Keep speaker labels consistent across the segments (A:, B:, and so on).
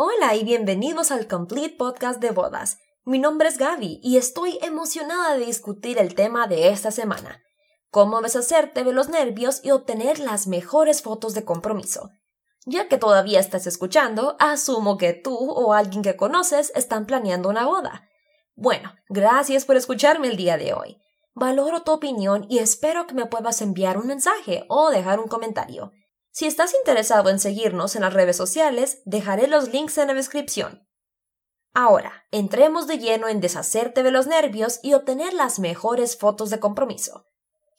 A: Hola y bienvenidos al Complete Podcast de Bodas. Mi nombre es Gaby y estoy emocionada de discutir el tema de esta semana. Cómo deshacerte de los nervios y obtener las mejores fotos de compromiso. Ya que todavía estás escuchando, asumo que tú o alguien que conoces están planeando una boda. Bueno, gracias por escucharme el día de hoy. Valoro tu opinión y espero que me puedas enviar un mensaje o dejar un comentario. Si estás interesado en seguirnos en las redes sociales, dejaré los links en la descripción. Ahora, entremos de lleno en deshacerte de los nervios y obtener las mejores fotos de compromiso.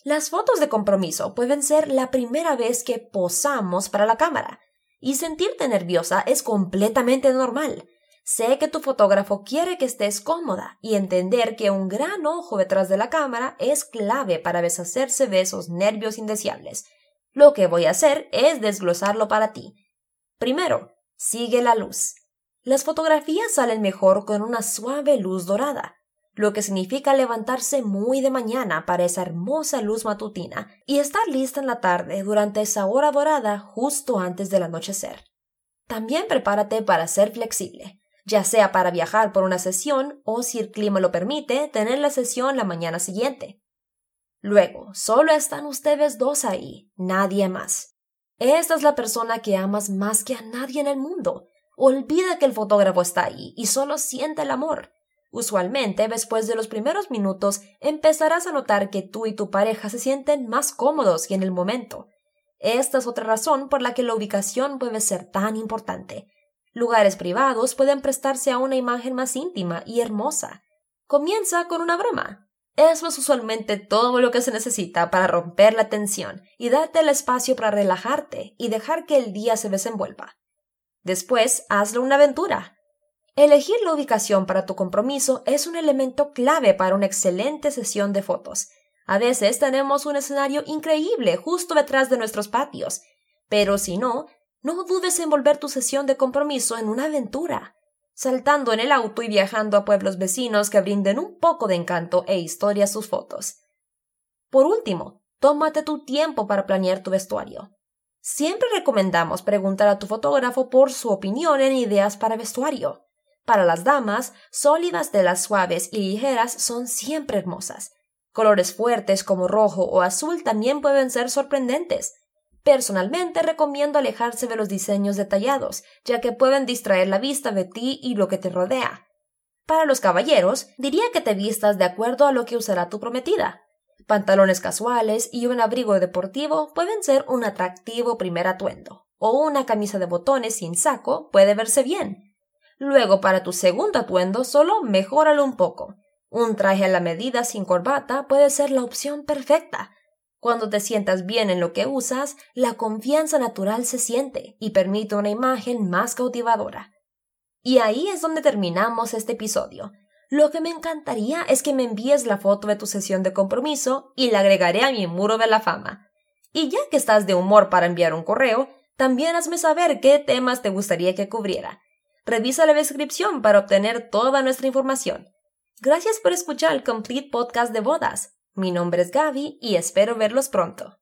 A: Las fotos de compromiso pueden ser la primera vez que posamos para la cámara, y sentirte nerviosa es completamente normal. Sé que tu fotógrafo quiere que estés cómoda y entender que un gran ojo detrás de la cámara es clave para deshacerse de esos nervios indeseables lo que voy a hacer es desglosarlo para ti. Primero, sigue la luz. Las fotografías salen mejor con una suave luz dorada, lo que significa levantarse muy de mañana para esa hermosa luz matutina y estar lista en la tarde durante esa hora dorada justo antes del anochecer. También prepárate para ser flexible, ya sea para viajar por una sesión o, si el clima lo permite, tener la sesión la mañana siguiente. Luego, solo están ustedes dos ahí, nadie más. Esta es la persona que amas más que a nadie en el mundo. Olvida que el fotógrafo está ahí y solo siente el amor. Usualmente, después de los primeros minutos, empezarás a notar que tú y tu pareja se sienten más cómodos que en el momento. Esta es otra razón por la que la ubicación puede ser tan importante. Lugares privados pueden prestarse a una imagen más íntima y hermosa. Comienza con una broma. Eso es usualmente todo lo que se necesita para romper la tensión y darte el espacio para relajarte y dejar que el día se desenvuelva. Después, hazlo una aventura. Elegir la ubicación para tu compromiso es un elemento clave para una excelente sesión de fotos. A veces tenemos un escenario increíble justo detrás de nuestros patios, pero si no, no dudes en volver tu sesión de compromiso en una aventura saltando en el auto y viajando a pueblos vecinos que brinden un poco de encanto e historia a sus fotos. Por último, tómate tu tiempo para planear tu vestuario. Siempre recomendamos preguntar a tu fotógrafo por su opinión en ideas para vestuario. Para las damas, sólidas telas suaves y ligeras son siempre hermosas. Colores fuertes como rojo o azul también pueden ser sorprendentes. Personalmente recomiendo alejarse de los diseños detallados, ya que pueden distraer la vista de ti y lo que te rodea. Para los caballeros, diría que te vistas de acuerdo a lo que usará tu prometida. Pantalones casuales y un abrigo deportivo pueden ser un atractivo primer atuendo, o una camisa de botones sin saco puede verse bien. Luego, para tu segundo atuendo, solo mejóralo un poco. Un traje a la medida sin corbata puede ser la opción perfecta, cuando te sientas bien en lo que usas, la confianza natural se siente y permite una imagen más cautivadora. Y ahí es donde terminamos este episodio. Lo que me encantaría es que me envíes la foto de tu sesión de compromiso y la agregaré a mi muro de la fama. Y ya que estás de humor para enviar un correo, también hazme saber qué temas te gustaría que cubriera. Revisa la descripción para obtener toda nuestra información. Gracias por escuchar el Complete Podcast de Bodas. Mi nombre es Gaby y espero verlos pronto.